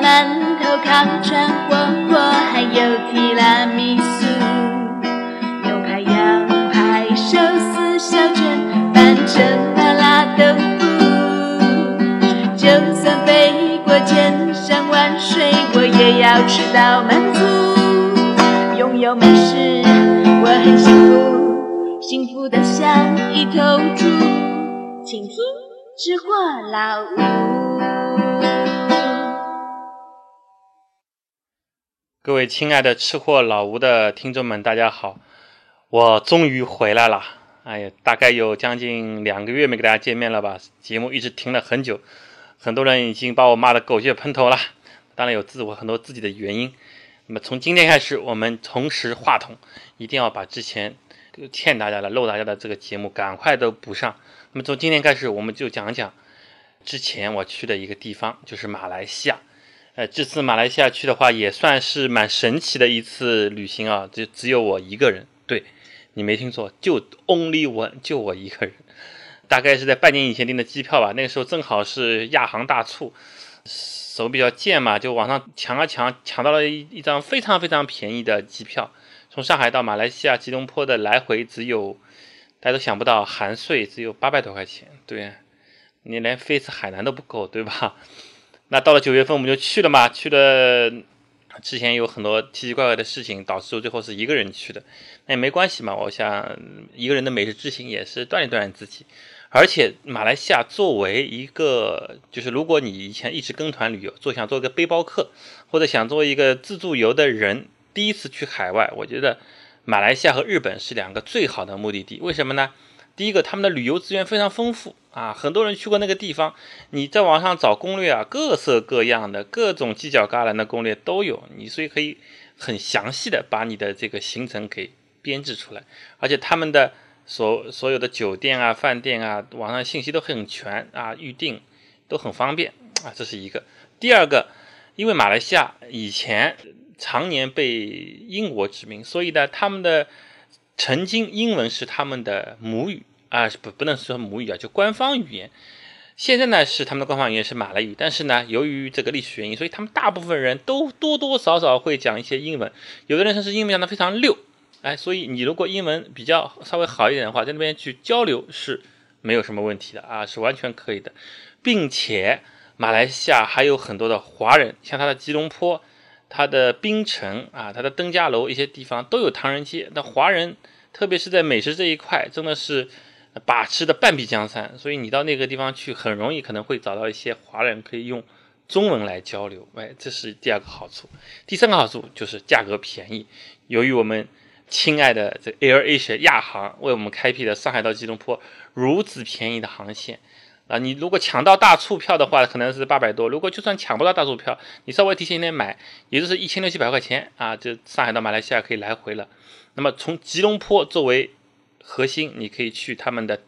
馒头、烤串、火锅，还有提拉米苏。牛排、羊排、寿司、小卷、半成麻辣豆腐。就算飞过千山万水，我也要吃到满足。拥有美食，我很幸福，幸福的像一头猪。请听《吃货老吴》。各位亲爱的吃货老吴的听众们，大家好，我终于回来了。哎呀，大概有将近两个月没给大家见面了吧？节目一直停了很久，很多人已经把我骂得狗血喷头了。当然有自我很多自己的原因。那么从今天开始，我们重拾话筒，一定要把之前欠大家的、漏大家的这个节目赶快都补上。那么从今天开始，我们就讲讲之前我去的一个地方，就是马来西亚。呃，这次马来西亚去的话，也算是蛮神奇的一次旅行啊！就只有我一个人，对你没听错，就 only one，就我一个人。大概是在半年以前订的机票吧，那个时候正好是亚航大促，手比较贱嘛，就网上抢啊抢，抢到了一一张非常非常便宜的机票，从上海到马来西亚吉隆坡的来回只有，大家都想不到含税只有八百多块钱，对，你连飞一次海南都不够，对吧？那到了九月份我们就去了嘛，去了之前有很多奇奇怪怪的事情，导致我最后是一个人去的，那也没关系嘛。我想一个人的美食之行也是锻炼锻炼自己，而且马来西亚作为一个，就是如果你以前一直跟团旅游，做想做一个背包客，或者想做一个自助游的人，第一次去海外，我觉得马来西亚和日本是两个最好的目的地。为什么呢？第一个，他们的旅游资源非常丰富啊，很多人去过那个地方。你在网上找攻略啊，各色各样的各种犄角旮旯的攻略都有，你所以可以很详细的把你的这个行程给编制出来。而且他们的所所有的酒店啊、饭店啊，网上信息都很全啊，预订都很方便啊，这是一个。第二个，因为马来西亚以前常年被英国殖民，所以呢，他们的曾经英文是他们的母语。啊，不不能说母语啊，就官方语言。现在呢是他们的官方语言是马来语，但是呢，由于这个历史原因，所以他们大部分人都多多少少会讲一些英文。有的人甚至英文讲的非常溜，哎，所以你如果英文比较稍微好一点的话，在那边去交流是没有什么问题的啊，是完全可以的。并且马来西亚还有很多的华人，像它的吉隆坡、它的槟城啊、它的登嘉楼一些地方都有唐人街。那华人特别是在美食这一块，真的是。把持的半壁江山，所以你到那个地方去，很容易可能会找到一些华人可以用中文来交流，哎，这是第二个好处。第三个好处就是价格便宜。由于我们亲爱的这 Air Asia 亚航为我们开辟的上海到吉隆坡如此便宜的航线啊，你如果抢到大促票的话，可能是八百多；如果就算抢不到大促票，你稍微提前一点买，也就是一千六七百块钱啊，就上海到马来西亚可以来回了。那么从吉隆坡作为核心，你可以去他们的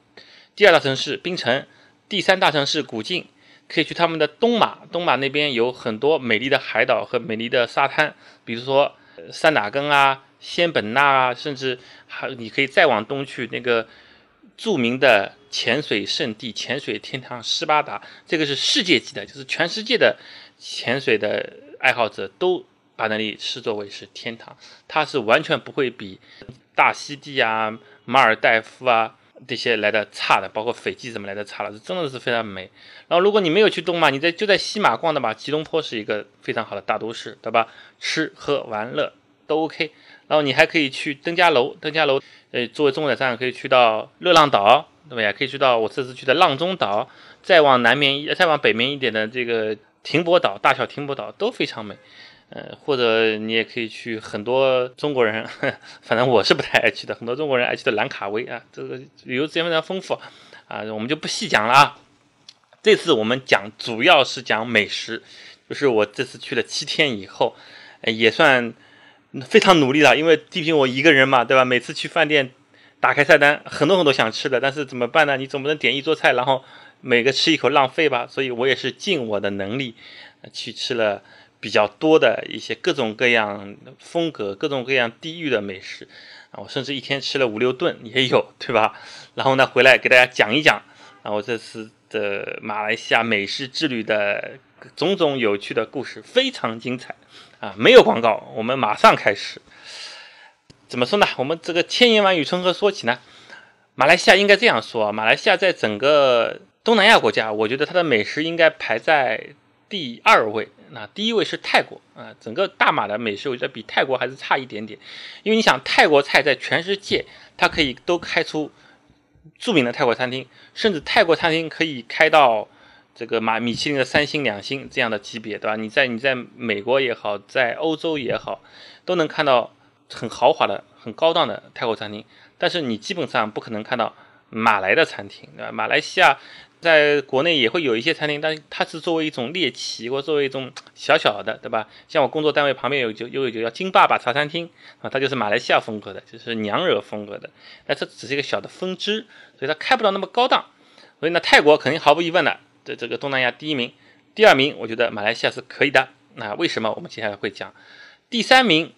第二大城市槟城，第三大城市古晋，可以去他们的东马。东马那边有很多美丽的海岛和美丽的沙滩，比如说三打根啊、仙本那啊，甚至还你可以再往东去那个著名的潜水圣地、潜水天堂斯巴达，这个是世界级的，就是全世界的潜水的爱好者都把那里视作为是天堂，它是完全不会比大溪地啊。马尔代夫啊，这些来的差的，包括斐济怎么来的差了，是真的是非常美。然后如果你没有去东马，你在就在西马逛的吧，吉隆坡是一个非常好的大都市，对吧？吃喝玩乐都 OK。然后你还可以去登嘉楼，登嘉楼，呃，作为中转站可以去到热浪岛，对吧？也可以去到我这次去的浪中岛，再往南面，再往北面一点的这个停泊岛、大小停泊岛都非常美。呃，或者你也可以去很多中国人，反正我是不太爱去的。很多中国人爱去的兰卡威啊，这个旅游资源非常丰富啊，我们就不细讲了啊。这次我们讲主要是讲美食，就是我这次去了七天以后，也算非常努力了，因为毕竟我一个人嘛，对吧？每次去饭店打开菜单，很多很多想吃的，但是怎么办呢？你总不能点一桌菜，然后每个吃一口浪费吧？所以我也是尽我的能力去吃了。比较多的一些各种各样风格、各种各样地域的美食啊，我甚至一天吃了五六顿也有，对吧？然后呢，回来给大家讲一讲啊，我这次的马来西亚美食之旅的种种有趣的故事，非常精彩啊！没有广告，我们马上开始。怎么说呢？我们这个千言万语从何说起呢？马来西亚应该这样说啊，马来西亚在整个东南亚国家，我觉得它的美食应该排在第二位。那第一位是泰国啊，整个大马的美食，我觉得比泰国还是差一点点。因为你想，泰国菜在全世界，它可以都开出著名的泰国餐厅，甚至泰国餐厅可以开到这个马米其林的三星、两星这样的级别，对吧？你在你在美国也好，在欧洲也好，都能看到很豪华的、很高档的泰国餐厅。但是你基本上不可能看到马来的餐厅，对吧？马来西亚。在国内也会有一些餐厅，但它是作为一种猎奇，或作为一种小小的，对吧？像我工作单位旁边有就有一个叫金爸爸茶餐厅啊，它就是马来西亚风格的，就是娘惹风格的，但这只是一个小的分支，所以它开不到那么高档。所以呢，泰国肯定毫无疑问的，这这个东南亚第一名，第二名我觉得马来西亚是可以的。那为什么？我们接下来会讲。第三名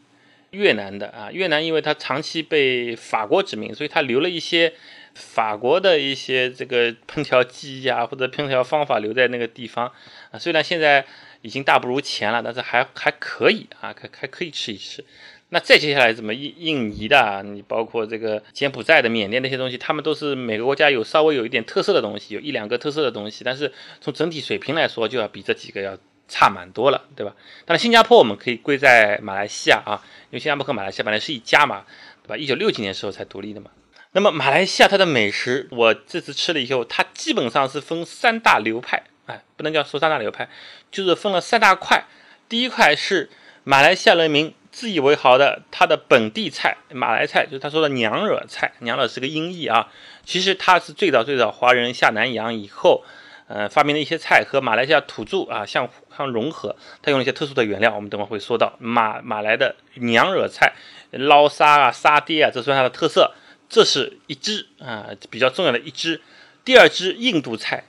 越南的啊，越南因为它长期被法国殖民，所以它留了一些。法国的一些这个烹调技艺啊，或者烹调方法留在那个地方啊，虽然现在已经大不如前了，但是还还可以啊，还还可以吃一吃。那再接下来怎么印印尼的，你包括这个柬埔寨的、缅甸那些东西，他们都是每个国家有稍微有一点特色的东西，有一两个特色的东西，但是从整体水平来说，就要比这几个要差蛮多了，对吧？当然新加坡我们可以归在马来西亚啊，因为新加坡和马来西亚本来是一家嘛，对吧？一九六几年时候才独立的嘛。那么马来西亚它的美食，我这次吃了以后，它基本上是分三大流派，哎，不能叫说三大流派，就是分了三大块。第一块是马来西亚人民自以为豪的它的本地菜，马来菜，就是他说的娘惹菜，娘惹是个音译啊，其实它是最早最早华人下南洋以后，呃，发明的一些菜和马来西亚土著啊相相融合，它用了一些特殊的原料，我们等会会说到马马来的娘惹菜，捞沙啊沙爹啊，这算它的特色。这是一支啊，比较重要的一支。第二支印度菜，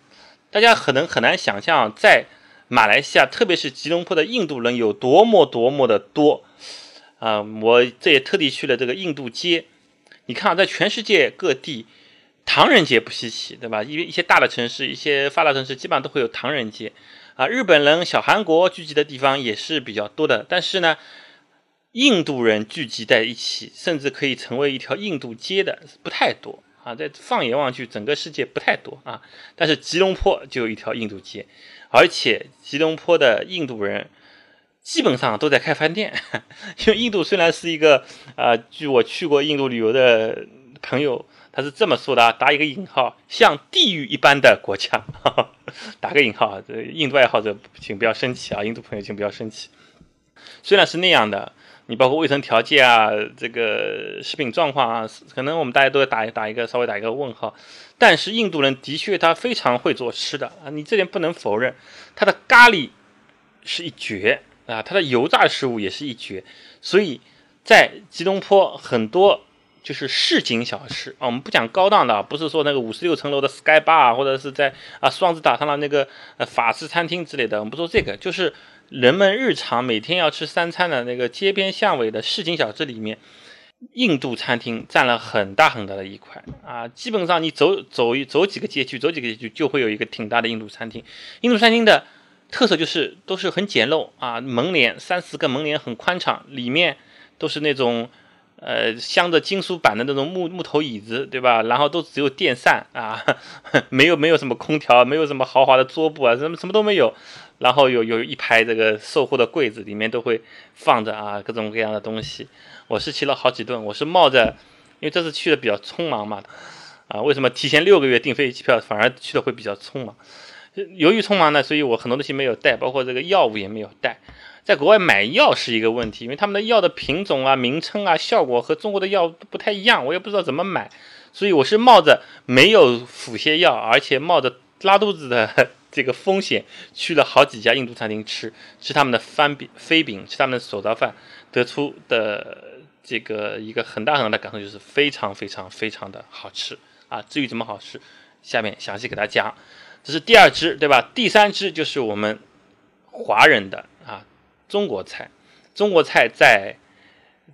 大家可能很难想象，在马来西亚，特别是吉隆坡的印度人有多么多么的多啊！我这也特地去了这个印度街。你看啊，在全世界各地，唐人街不稀奇，对吧？因为一些大的城市、一些发达城市，基本上都会有唐人街啊。日本人、小韩国聚集的地方也是比较多的，但是呢。印度人聚集在一起，甚至可以成为一条印度街的不太多啊。在放眼望去，整个世界不太多啊。但是吉隆坡就有一条印度街，而且吉隆坡的印度人基本上都在开饭店。因为印度虽然是一个啊，据我去过印度旅游的朋友，他是这么说的啊，打一个引号，像地狱一般的国家，打个引号啊。这印度爱好者请不要生气啊，印度朋友请不要生气。虽然是那样的。你包括卫生条件啊，这个食品状况啊，可能我们大家都要打打一个稍微打一个问号。但是印度人的确他非常会做吃的啊，你这点不能否认。他的咖喱是一绝啊，他的油炸食物也是一绝。所以在吉隆坡很多就是市井小吃啊，我们不讲高档的，不是说那个五十六层楼的 Sky Bar 或者是在啊双子塔上的那个呃法式餐厅之类的，我们不说这个，就是。人们日常每天要吃三餐的那个街边巷尾的市井小吃里面，印度餐厅占了很大很大的一块啊！基本上你走走一走几个街区，走几个街区就会有一个挺大的印度餐厅。印度餐厅的特色就是都是很简陋啊，门脸三四个门脸很宽敞，里面都是那种呃镶着金属板的那种木木头椅子，对吧？然后都只有电扇啊，没有没有什么空调，没有什么豪华的桌布啊，什么什么都没有。然后有有一排这个售货的柜子，里面都会放着啊各种各样的东西。我是吃了好几顿，我是冒着，因为这次去的比较匆忙嘛，啊，为什么提前六个月订飞机票，反而去的会比较匆忙？由于匆忙呢，所以我很多东西没有带，包括这个药物也没有带。在国外买药是一个问题，因为他们的药的品种啊、名称啊、效果和中国的药不太一样，我也不知道怎么买，所以我是冒着没有腹泻药，而且冒着拉肚子的。这个风险去了好几家印度餐厅吃，吃他们的翻饼、飞饼，吃他们的手抓饭，得出的这个一个很大很大的感受就是非常非常非常的好吃啊！至于怎么好吃，下面详细给大家讲。这是第二支，对吧？第三支就是我们华人的啊中国菜，中国菜在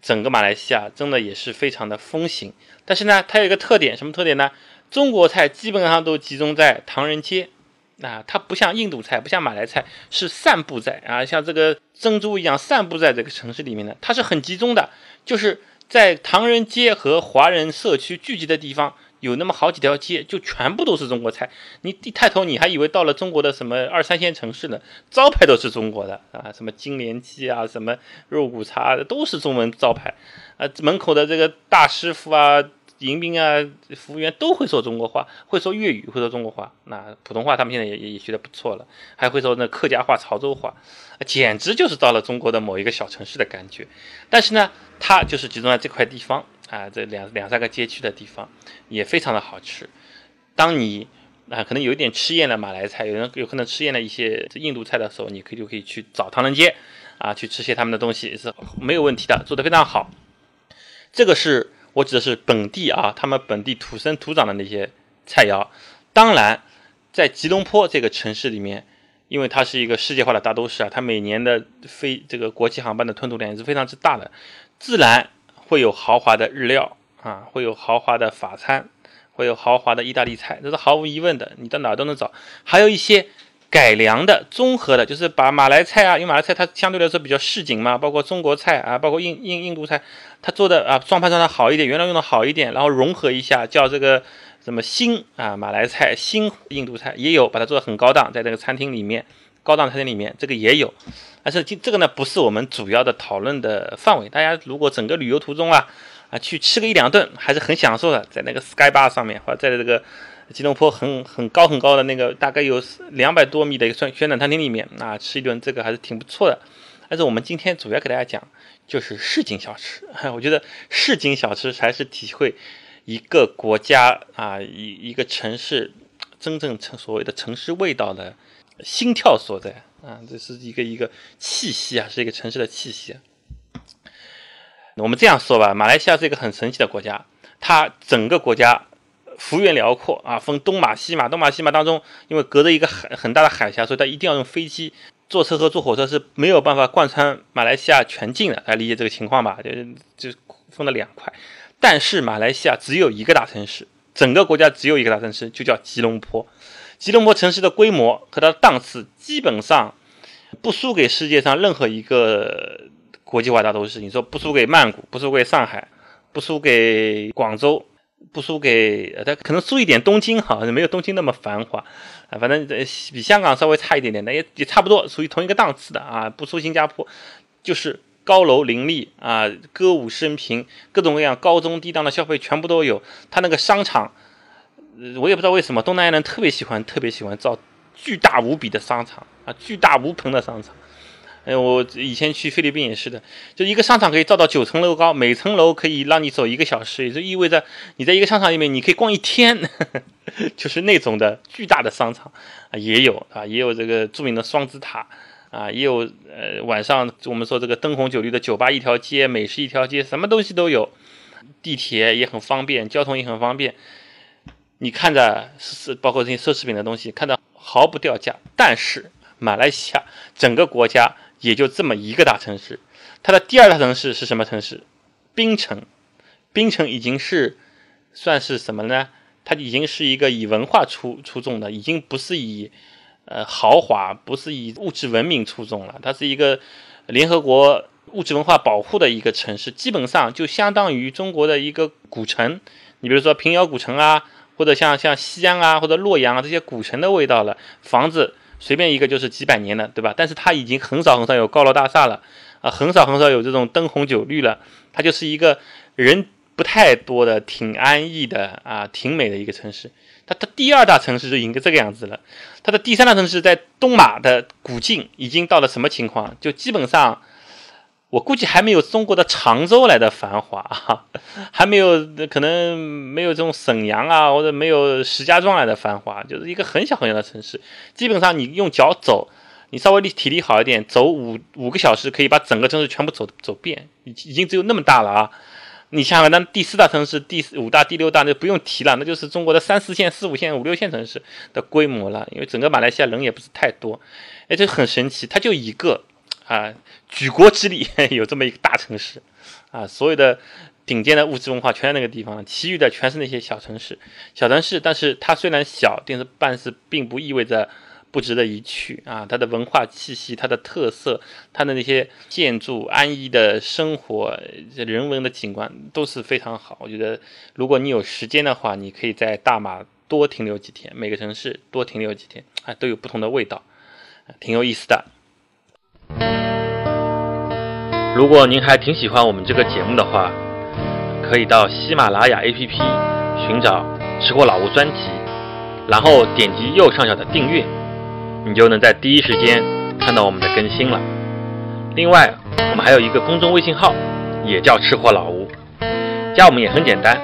整个马来西亚真的也是非常的风行。但是呢，它有一个特点，什么特点呢？中国菜基本上都集中在唐人街。啊，它不像印度菜，不像马来菜，是散布在啊，像这个珍珠一样散布在这个城市里面的，它是很集中的，就是在唐人街和华人社区聚集的地方，有那么好几条街，就全部都是中国菜。你一抬头，你还以为到了中国的什么二三线城市呢？招牌都是中国的啊，什么金莲鸡啊，什么肉骨茶，都是中文招牌。啊，门口的这个大师傅啊。迎宾啊，服务员都会说中国话，会说粤语，会说中国话。那普通话他们现在也也也学的不错了，还会说那客家话、潮州话，简直就是到了中国的某一个小城市的感觉。但是呢，它就是集中在这块地方啊，这两两三个街区的地方，也非常的好吃。当你啊可能有一点吃厌了马来菜，有人有可能吃厌了一些印度菜的时候，你可以就可以去找唐人街啊，去吃些他们的东西是没有问题的，做的非常好。这个是。我指的是本地啊，他们本地土生土长的那些菜肴。当然，在吉隆坡这个城市里面，因为它是一个世界化的大都市啊，它每年的飞这个国际航班的吞吐量也是非常之大的，自然会有豪华的日料啊，会有豪华的法餐，会有豪华的意大利菜，这是毫无疑问的，你到哪都能找。还有一些。改良的、综合的，就是把马来菜啊，因为马来菜它相对来说比较市井嘛，包括中国菜啊，包括印印印度菜，它做的啊装盘装的好一点，原料用的好一点，然后融合一下，叫这个什么新啊马来菜、新印度菜也有，把它做的很高档，在这个餐厅里面，高档餐厅里面这个也有，但是这这个呢不是我们主要的讨论的范围。大家如果整个旅游途中啊啊去吃个一两顿，还是很享受的，在那个 Sky Bar 上面或者在这个。吉隆坡很很高很高的那个，大概有两百多米的一个旋旋转餐厅里面啊，吃一顿这个还是挺不错的。但是我们今天主要给大家讲就是市井小吃，我觉得市井小吃才是体会一个国家啊一一个城市真正城所谓的城市味道的心跳所在啊，这是一个一个气息啊，是一个城市的气息。我们这样说吧，马来西亚是一个很神奇的国家，它整个国家。幅员辽阔啊，分东马西马，东马西马当中，因为隔着一个很很大的海峡，所以它一定要用飞机、坐车和坐火车是没有办法贯穿马来西亚全境的。大家理解这个情况吧？就就分了两块。但是马来西亚只有一个大城市，整个国家只有一个大城市，就叫吉隆坡。吉隆坡城市的规模和它的档次基本上不输给世界上任何一个国际化大都市。你说不输给曼谷，不输给上海，不输给广州。不输给，它可能输一点东京哈，没有东京那么繁华啊，反正比香港稍微差一点点，那也也差不多，属于同一个档次的啊，不输新加坡，就是高楼林立啊，歌舞升平，各种各样高中低档的消费全部都有。它那个商场，我也不知道为什么东南亚人特别喜欢，特别喜欢造巨大无比的商场啊，巨大无朋的商场。哎，我以前去菲律宾也是的，就一个商场可以造到九层楼高，每层楼可以让你走一个小时，也就意味着你在一个商场里面你可以逛一天，呵 呵就是那种的巨大的商场啊，也有啊，也有这个著名的双子塔啊，也有呃晚上我们说这个灯红酒绿的酒吧一条街，美食一条街，什么东西都有，地铁也很方便，交通也很方便，你看着是包括这些奢侈品的东西，看着毫不掉价，但是马来西亚整个国家。也就这么一个大城市，它的第二大城市是什么城市？槟城。槟城已经是算是什么呢？它已经是一个以文化出出众的，已经不是以呃豪华，不是以物质文明出众了。它是一个联合国物质文化保护的一个城市，基本上就相当于中国的一个古城。你比如说平遥古城啊，或者像像西安啊，或者洛阳啊这些古城的味道了，房子。随便一个就是几百年了，对吧？但是它已经很少很少有高楼大厦了，啊，很少很少有这种灯红酒绿了。它就是一个人不太多的、挺安逸的啊，挺美的一个城市。它它第二大城市就已经这个样子了。它的第三大城市在东马的古晋，已经到了什么情况？就基本上。我估计还没有中国的常州来的繁华哈，还没有可能没有这种沈阳啊，或者没有石家庄来的繁华，就是一个很小很小的城市。基本上你用脚走，你稍微力体力好一点，走五五个小时可以把整个城市全部走走遍，已已经只有那么大了啊！你想想，那第四大城市、第五大、第六大那不用提了，那就是中国的三四线、四五线、五六线城市的规模了。因为整个马来西亚人也不是太多，哎，这很神奇，它就一个。啊，举国之力 有这么一个大城市，啊，所有的顶尖的物质文化全在那个地方，其余的全是那些小城市。小城市，但是它虽然小，但是办事并不意味着不值得一去啊。它的文化气息、它的特色、它的那些建筑、安逸的生活、人文的景观都是非常好。我觉得，如果你有时间的话，你可以在大马多停留几天，每个城市多停留几天啊，都有不同的味道，挺有意思的。如果您还挺喜欢我们这个节目的话，可以到喜马拉雅 APP 寻找“吃货老吴”专辑，然后点击右上角的订阅，你就能在第一时间看到我们的更新了。另外，我们还有一个公众微信号，也叫“吃货老吴”，加我们也很简单，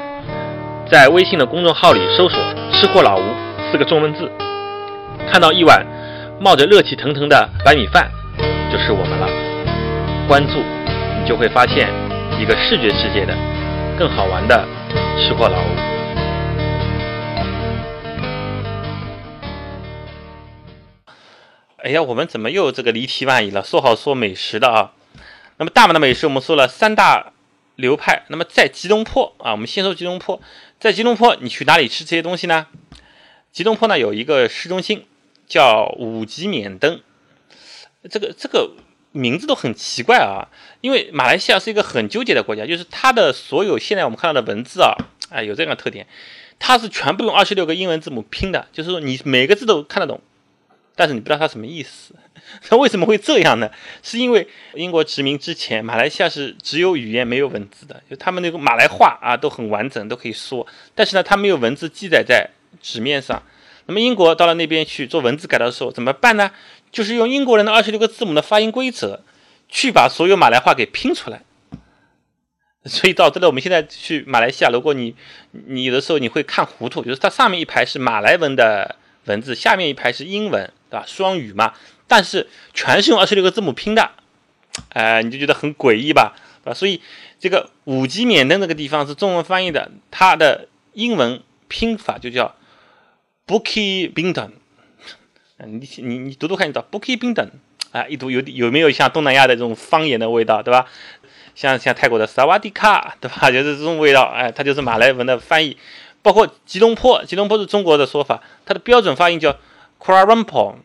在微信的公众号里搜索“吃货老吴”四个中文字，看到一碗冒着热气腾腾的白米饭，就是我们了。关注，就会发现一个视觉世界的。更好玩的吃货老吴。哎呀，我们怎么又这个离题万里了？说好说美食的啊。那么大马的美食我们说了三大流派。那么在吉隆坡啊，我们先说吉隆坡。在吉隆坡，你去哪里吃这些东西呢？吉隆坡呢有一个市中心叫五吉缅登。这个这个。名字都很奇怪啊，因为马来西亚是一个很纠结的国家，就是它的所有现在我们看到的文字啊，哎，有这样的特点，它是全部用二十六个英文字母拼的，就是说你每个字都看得懂，但是你不知道它什么意思。那为什么会这样呢？是因为英国殖民之前，马来西亚是只有语言没有文字的，就他们那个马来话啊都很完整，都可以说，但是呢，它没有文字记载在纸面上。那么英国到了那边去做文字改造的时候怎么办呢？就是用英国人的二十六个字母的发音规则，去把所有马来话给拼出来，所以导致了我们现在去马来西亚，如果你你有的时候你会看糊涂，就是它上面一排是马来文的文字，下面一排是英文，对吧？双语嘛，但是全是用二十六个字母拼的，哎，你就觉得很诡异吧，对吧？所以这个五级缅登那个地方是中文翻译的，它的英文拼法就叫 Bukit 你你你读读看，你到 Bukit Bintang 啊，一读有有没有像东南亚的这种方言的味道，对吧？像像泰国的萨瓦迪卡，对吧？就是这种味道，哎，它就是马来文的翻译。包括吉隆坡，吉隆坡是中国的说法，它的标准发音叫 Kuala Lumpur，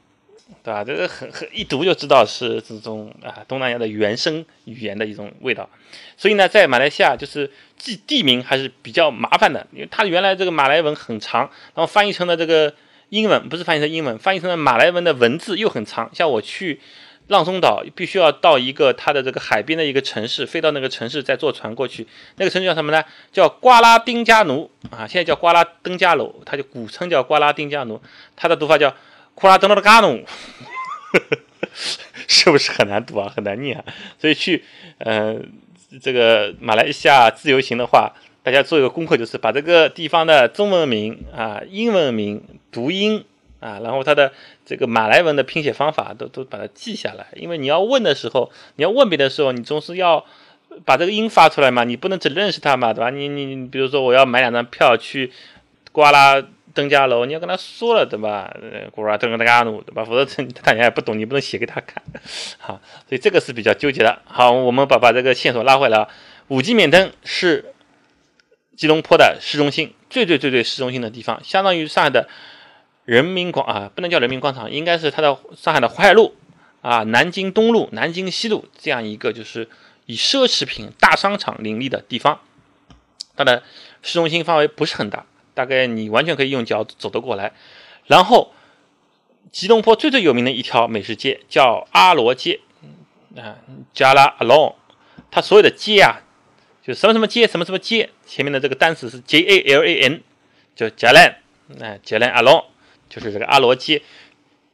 对吧？这个很很一读就知道是这种啊东南亚的原生语言的一种味道。所以呢，在马来西亚就是记地名还是比较麻烦的，因为它原来这个马来文很长，然后翻译成了这个。英文不是翻译成英文，翻译成了马来文的文字又很长。像我去浪松岛，必须要到一个它的这个海边的一个城市，飞到那个城市再坐船过去。那个城市叫什么呢？叫瓜拉丁加奴啊，现在叫瓜拉登加楼，它就古称叫瓜拉丁加奴，它的读法叫库拉登罗嘎努，是不是很难读啊？很难念啊。所以去呃这个马来西亚自由行的话。大家做一个功课，就是把这个地方的中文名啊、英文名、读音啊，然后它的这个马来文的拼写方法都都把它记下来。因为你要问的时候，你要问别的时候，你总是要把这个音发出来嘛，你不能只认识它嘛，对吧？你你你，比如说我要买两张票去瓜拉登嘉楼，你要跟他说了，对吧？瓜拉登嘉楼，对吧？否则他也不懂，你不能写给他看。好，所以这个是比较纠结的。好，我们把把这个线索拉回来。五 G 免登是。吉隆坡的市中心，最最最最市中心的地方，相当于上海的人民广啊，不能叫人民广场，应该是它的上海的淮海路啊、南京东路、南京西路这样一个就是以奢侈品大商场林立的地方。它的市中心范围不是很大，大概你完全可以用脚走得过来。然后，吉隆坡最最有名的一条美食街叫阿罗街啊，加拉阿隆，它所有的街啊。就什么什么街，什么什么街，前面的这个单词是 J A L A N，叫 Jalan，那，Jalan 阿罗，就是这个阿罗街。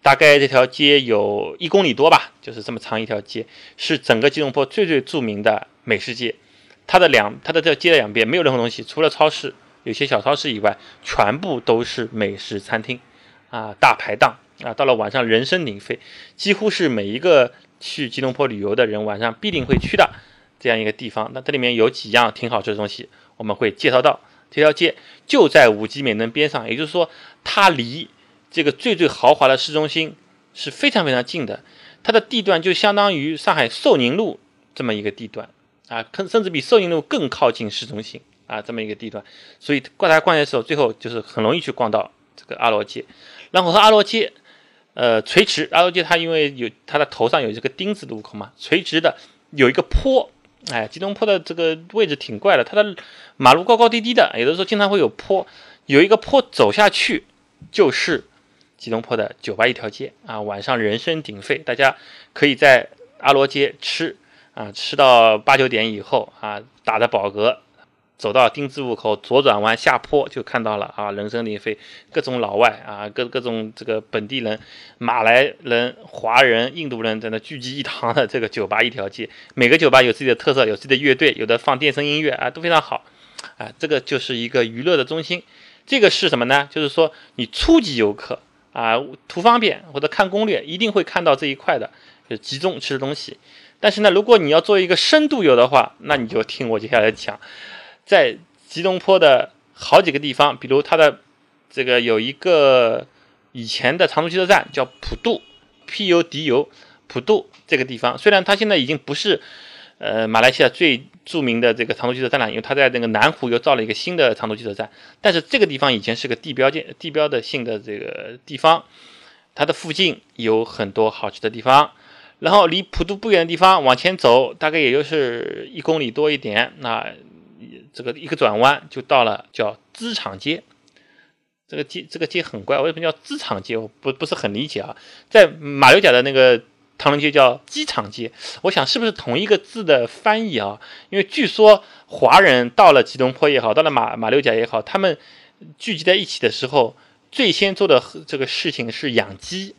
大概这条街有一公里多吧，就是这么长一条街，是整个吉隆坡最最著名的美食街。它的两，它的这街的两边没有任何东西，除了超市，有些小超市以外，全部都是美食餐厅，啊，大排档啊，到了晚上人声鼎沸，几乎是每一个去吉隆坡旅游的人晚上必定会去的。这样一个地方，那这里面有几样挺好吃的东西，我们会介绍到。这条街就在五级美登边上，也就是说，它离这个最最豪华的市中心是非常非常近的。它的地段就相当于上海寿宁路这么一个地段啊，甚甚至比寿宁路更靠近市中心啊，这么一个地段，所以逛来逛街的时候，最后就是很容易去逛到这个阿罗街，然后和阿罗街，呃，垂直阿罗街它因为有它的头上有这个丁字路口嘛，垂直的有一个坡，哎，吉隆坡的这个位置挺怪的，它的马路高高低低的，有的时候经常会有坡，有一个坡走下去就是吉隆坡的酒吧一条街啊，晚上人声鼎沸，大家可以在阿罗街吃。啊，吃到八九点以后啊，打的饱嗝，走到丁字路口左转弯下坡就看到了啊，人声鼎沸，各种老外啊，各各种这个本地人、马来人、华人、印度人在那聚集一堂的这个酒吧一条街，每个酒吧有自己的特色，有自己的乐队，有的放电声音乐啊，都非常好啊，这个就是一个娱乐的中心。这个是什么呢？就是说你初级游客啊，图方便或者看攻略，一定会看到这一块的，就集中吃的东西。但是呢，如果你要做一个深度游的话，那你就听我接下来讲，在吉隆坡的好几个地方，比如它的这个有一个以前的长途汽车站叫普渡 P U D U 普渡这个地方，虽然它现在已经不是呃马来西亚最著名的这个长途汽车站了，因为它在那个南湖又造了一个新的长途汽车站，但是这个地方以前是个地标建地标的性的这个地方，它的附近有很多好吃的地方。然后离普渡不远的地方往前走，大概也就是一公里多一点，那这个一个转弯就到了叫资场街。这个街这个街很怪，为什么叫资场街？我不不是很理解啊。在马六甲的那个唐人街叫机场街，我想是不是同一个字的翻译啊？因为据说华人到了吉隆坡也好，到了马马六甲也好，他们聚集在一起的时候，最先做的这个事情是养鸡。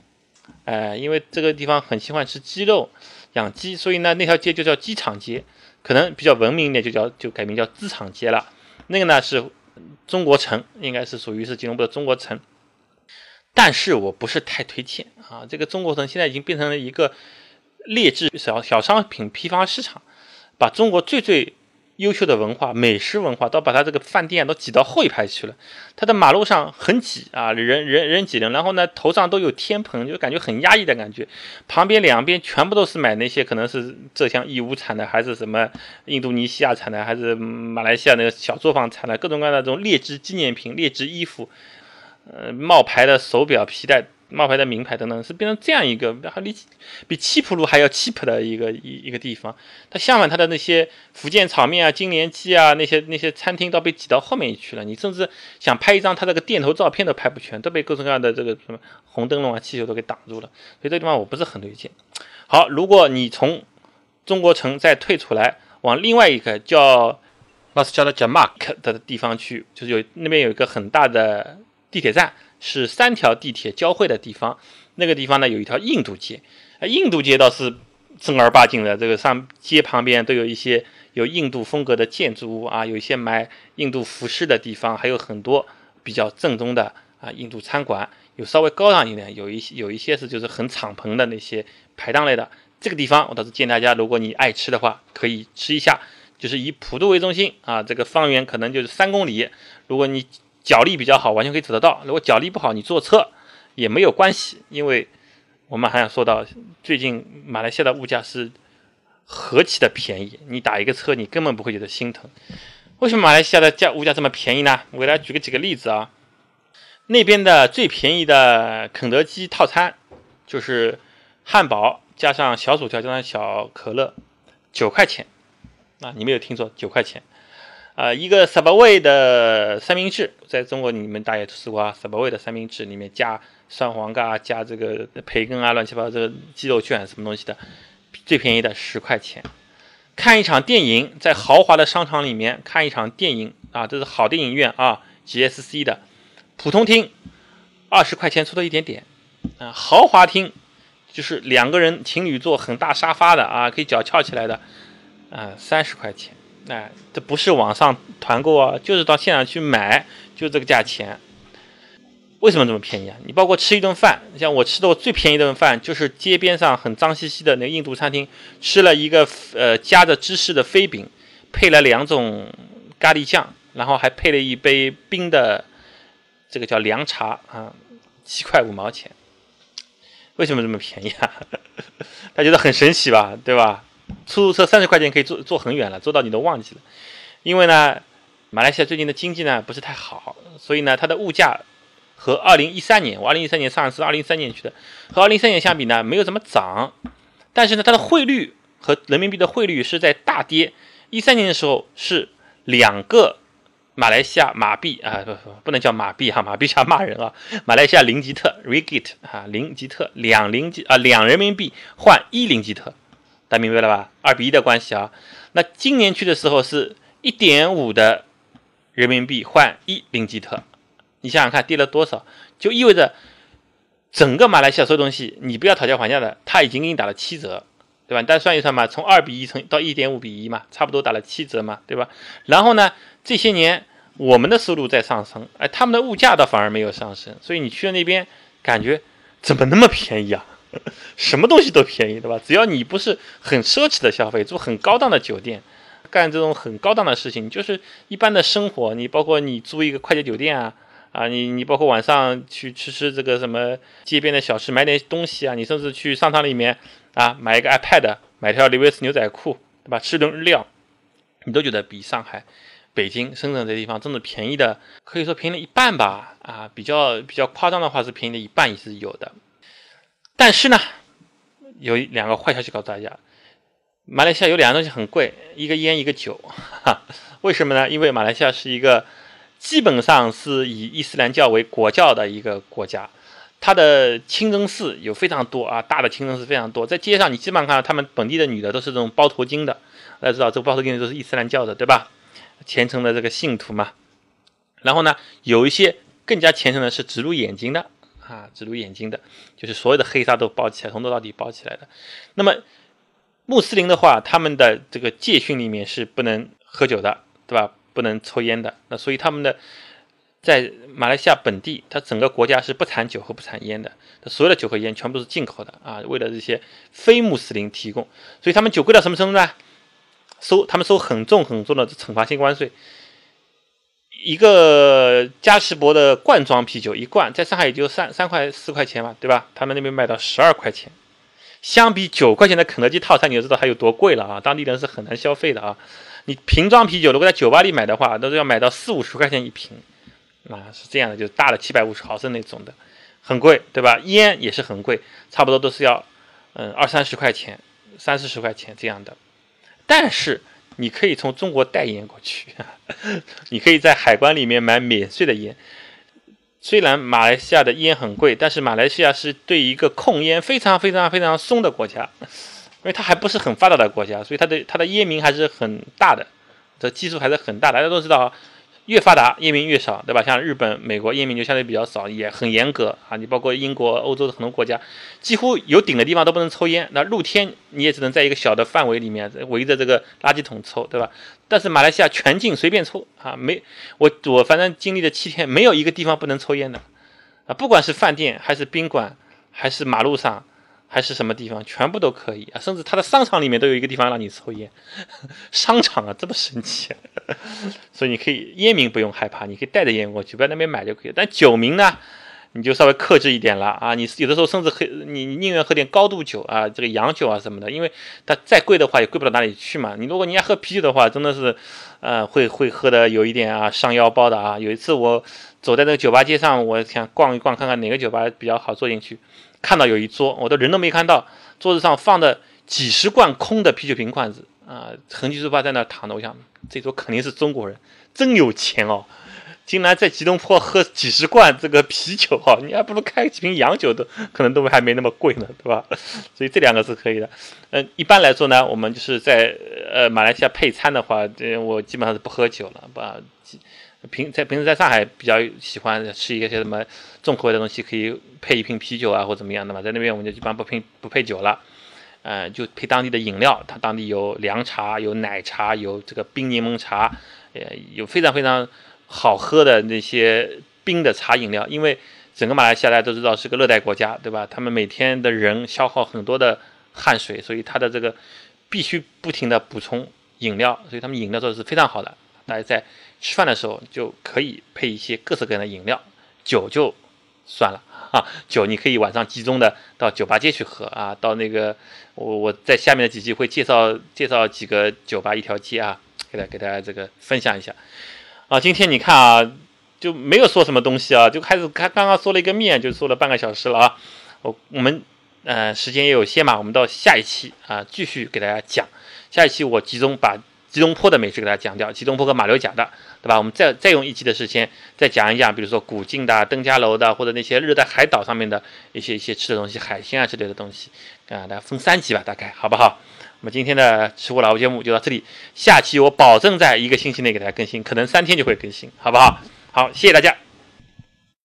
哎，因为这个地方很喜欢吃鸡肉，养鸡，所以呢，那条街就叫鸡场街，可能比较文明一点，就叫就改名叫资产街了。那个呢是中国城，应该是属于是吉隆坡的中国城，但是我不是太推荐啊。这个中国城现在已经变成了一个劣质小小商品批发市场，把中国最最。优秀的文化、美食文化，都把它这个饭店都挤到后一排去了。它的马路上很挤啊，人人人挤人，然后呢，头上都有天棚，就感觉很压抑的感觉。旁边两边全部都是买那些可能是浙江义乌产的，还是什么印度尼西亚产的，还是马来西亚那个小作坊产的，各种各样的这种劣质纪念品、劣质衣服，呃，冒牌的手表、皮带。冒牌的名牌等等，是变成这样一个还离比七浦路还要七浦的一个一一个地方。它相反，它的那些福建炒面啊、金莲鸡啊那些那些餐厅都被挤到后面去了。你甚至想拍一张它这个店头照片都拍不全，都被各种各样的这个什么红灯笼啊、气球都给挡住了。所以这地方我不是很推荐。好，如果你从中国城再退出来，往另外一个叫马斯加的 Jamak 的地方去，就是有那边有一个很大的地铁站。是三条地铁交汇的地方，那个地方呢有一条印度街，印度街倒是正儿八经的，这个上街旁边都有一些有印度风格的建筑物啊，有一些卖印度服饰的地方，还有很多比较正宗的啊印度餐馆，有稍微高档一点，有一些有一些是就是很敞篷的那些排档类的，这个地方我倒是建议大家，如果你爱吃的话，可以吃一下，就是以普渡为中心啊，这个方圆可能就是三公里，如果你。脚力比较好，完全可以走得到。如果脚力不好，你坐车也没有关系，因为我们还想说到，最近马来西亚的物价是何其的便宜，你打一个车，你根本不会觉得心疼。为什么马来西亚的价物价这么便宜呢？我给大家举个几个例子啊。那边的最便宜的肯德基套餐就是汉堡加上小薯条加上小可乐，九块钱啊，你没有听错，九块钱。啊，一个 Subway 的三明治，在中国你们大家都吃过啊。Subway 的三明治里面加蒜黄瓜，加这个培根啊，乱七八糟这个鸡肉卷什么东西的，最便宜的十块钱。看一场电影，在豪华的商场里面看一场电影啊，这是好电影院啊，GSC 的。普通厅二十块钱出头一点点啊，豪华厅就是两个人情侣坐很大沙发的啊，可以脚翘起来的啊，三十块钱。哎，这不是网上团购啊，就是到现场去买，就这个价钱。为什么这么便宜啊？你包括吃一顿饭，像我吃的我最便宜的顿饭，就是街边上很脏兮兮的那个印度餐厅，吃了一个呃夹着芝士的飞饼，配了两种咖喱酱，然后还配了一杯冰的这个叫凉茶啊，七块五毛钱。为什么这么便宜啊？他觉得很神奇吧，对吧？出租车三十块钱可以坐坐很远了，坐到你都忘记了。因为呢，马来西亚最近的经济呢不是太好，所以呢，它的物价和二零一三年，我二零一三年上一次二零一三年去的，和二零一三年相比呢，没有怎么涨。但是呢，它的汇率和人民币的汇率是在大跌。一三年的时候是两个马来西亚马币啊，不不不能叫马币哈，马币像骂人啊。马来西亚林吉特 （ringgit） 啊，林吉特两林吉啊两人民币换一林吉特，大家明白了吧？二比一的关系啊。那今年去的时候是一点五的人民币换一林吉特，你想想看跌了多少？就意味着整个马来西亚所有东西，你不要讨价还价的，他已经给你打了七折。对吧？大家算一算嘛，从二比一乘到一点五比一嘛，差不多打了七折嘛，对吧？然后呢，这些年我们的收入在上升，哎，他们的物价倒反而没有上升，所以你去了那边，感觉怎么那么便宜啊？什么东西都便宜，对吧？只要你不是很奢侈的消费，住很高档的酒店，干这种很高档的事情，就是一般的生活，你包括你租一个快捷酒店啊，啊，你你包括晚上去吃吃这个什么街边的小吃，买点东西啊，你甚至去商场里面。啊，买一个 iPad，买条李维斯牛仔裤，对吧？吃顿日料，你都觉得比上海、北京、深圳这地方真的便宜的，可以说便宜了一半吧。啊，比较比较夸张的话是便宜的一半也是有的。但是呢，有两个坏消息告诉大家：马来西亚有两样东西很贵，一个烟，一个酒。哈，为什么呢？因为马来西亚是一个基本上是以伊斯兰教为国教的一个国家。它的清真寺有非常多啊，大的清真寺非常多，在街上你基本上看到他们本地的女的都是这种包头巾的，大家知道这个包头巾都是伊斯兰教的，对吧？虔诚的这个信徒嘛。然后呢，有一些更加虔诚的是只露眼睛的啊，只露眼睛的，就是所有的黑纱都包起来，从头到底包起来的。那么穆斯林的话，他们的这个戒训里面是不能喝酒的，对吧？不能抽烟的，那所以他们的。在马来西亚本地，它整个国家是不产酒和不产烟的，它所有的酒和烟全部是进口的啊，为了这些非穆斯林提供，所以他们酒贵到什么程度呢？收他们收很重很重的惩罚性关税，一个嘉士伯的罐装啤酒一罐，在上海也就三三块四块钱嘛，对吧？他们那边卖到十二块钱，相比九块钱的肯德基套餐，你就知道它有多贵了啊！当地人是很难消费的啊。你瓶装啤酒如果在酒吧里买的话，都是要买到四五十块钱一瓶。啊，是这样的，就大的七百五十毫升那种的，很贵，对吧？烟也是很贵，差不多都是要，嗯，二三十块钱，三四十块钱这样的。但是你可以从中国带烟过去，你可以在海关里面买免税的烟。虽然马来西亚的烟很贵，但是马来西亚是对一个控烟非常非常非常松的国家，因为它还不是很发达的国家，所以它的它的烟民还是很大的，这基数还是很大。大家都知道。越发达烟民越少，对吧？像日本、美国烟民就相对比较少，也很严格啊。你包括英国、欧洲的很多国家，几乎有顶的地方都不能抽烟。那露天你也只能在一个小的范围里面围着这个垃圾桶抽，对吧？但是马来西亚全境随便抽啊，没我我反正经历了七天，没有一个地方不能抽烟的啊，不管是饭店还是宾馆还是马路上。还是什么地方，全部都可以啊！甚至他的商场里面都有一个地方让你抽烟，商场啊，这么神奇，所以你可以烟民不用害怕，你可以带着烟过去，在那边买就可以。但酒民呢，你就稍微克制一点了啊！你有的时候甚至喝，你宁愿喝点高度酒啊，这个洋酒啊什么的，因为它再贵的话也贵不到哪里去嘛。你如果你要喝啤酒的话，真的是，呃，会会喝的有一点啊伤腰包的啊。有一次我走在那个酒吧街上，我想逛一逛，看看哪个酒吧比较好坐进去。看到有一桌，我的人都没看到，桌子上放的几十罐空的啤酒瓶罐子啊，横七竖八在那躺着。我想，这桌肯定是中国人，真有钱哦，竟然在吉隆坡喝几十罐这个啤酒哈，你还不如开几瓶洋酒都可能都还没那么贵呢，对吧？所以这两个是可以的。嗯，一般来说呢，我们就是在呃马来西亚配餐的话，这我基本上是不喝酒了，不。平在平时在上海比较喜欢吃一些什么重口味的东西，可以配一瓶啤酒啊，或怎么样的嘛。在那边我们就一般不配不配酒了，呃，就配当地的饮料。它当地有凉茶、有奶茶、有这个冰柠檬茶，呃，有非常非常好喝的那些冰的茶饮料。因为整个马来西亚大家都知道是个热带国家，对吧？他们每天的人消耗很多的汗水，所以它的这个必须不停的补充饮料，所以他们饮料做的是非常好的。大家在吃饭的时候就可以配一些各式各样的饮料，酒就算了啊。酒你可以晚上集中的到酒吧街去喝啊，到那个我我在下面的几集会介绍介绍几个酒吧一条街啊，给大给大家这个分享一下啊。今天你看啊，就没有说什么东西啊，就开始刚刚刚说了一个面，就说了半个小时了啊。我我们呃时间也有限嘛，我们到下一期啊继续给大家讲。下一期我集中把吉隆坡的美食给大家讲掉，吉隆坡和马六甲的，对吧？我们再再用一期的时间再讲一讲，比如说古晋的、登嘉楼的，或者那些热带海岛上面的一些一些吃的东西，海鲜啊之类的东西，啊，大家分三期吧，大概好不好？我们今天的吃货老吴节目就到这里，下期我保证在一个星期内给大家更新，可能三天就会更新，好不好？好，谢谢大家。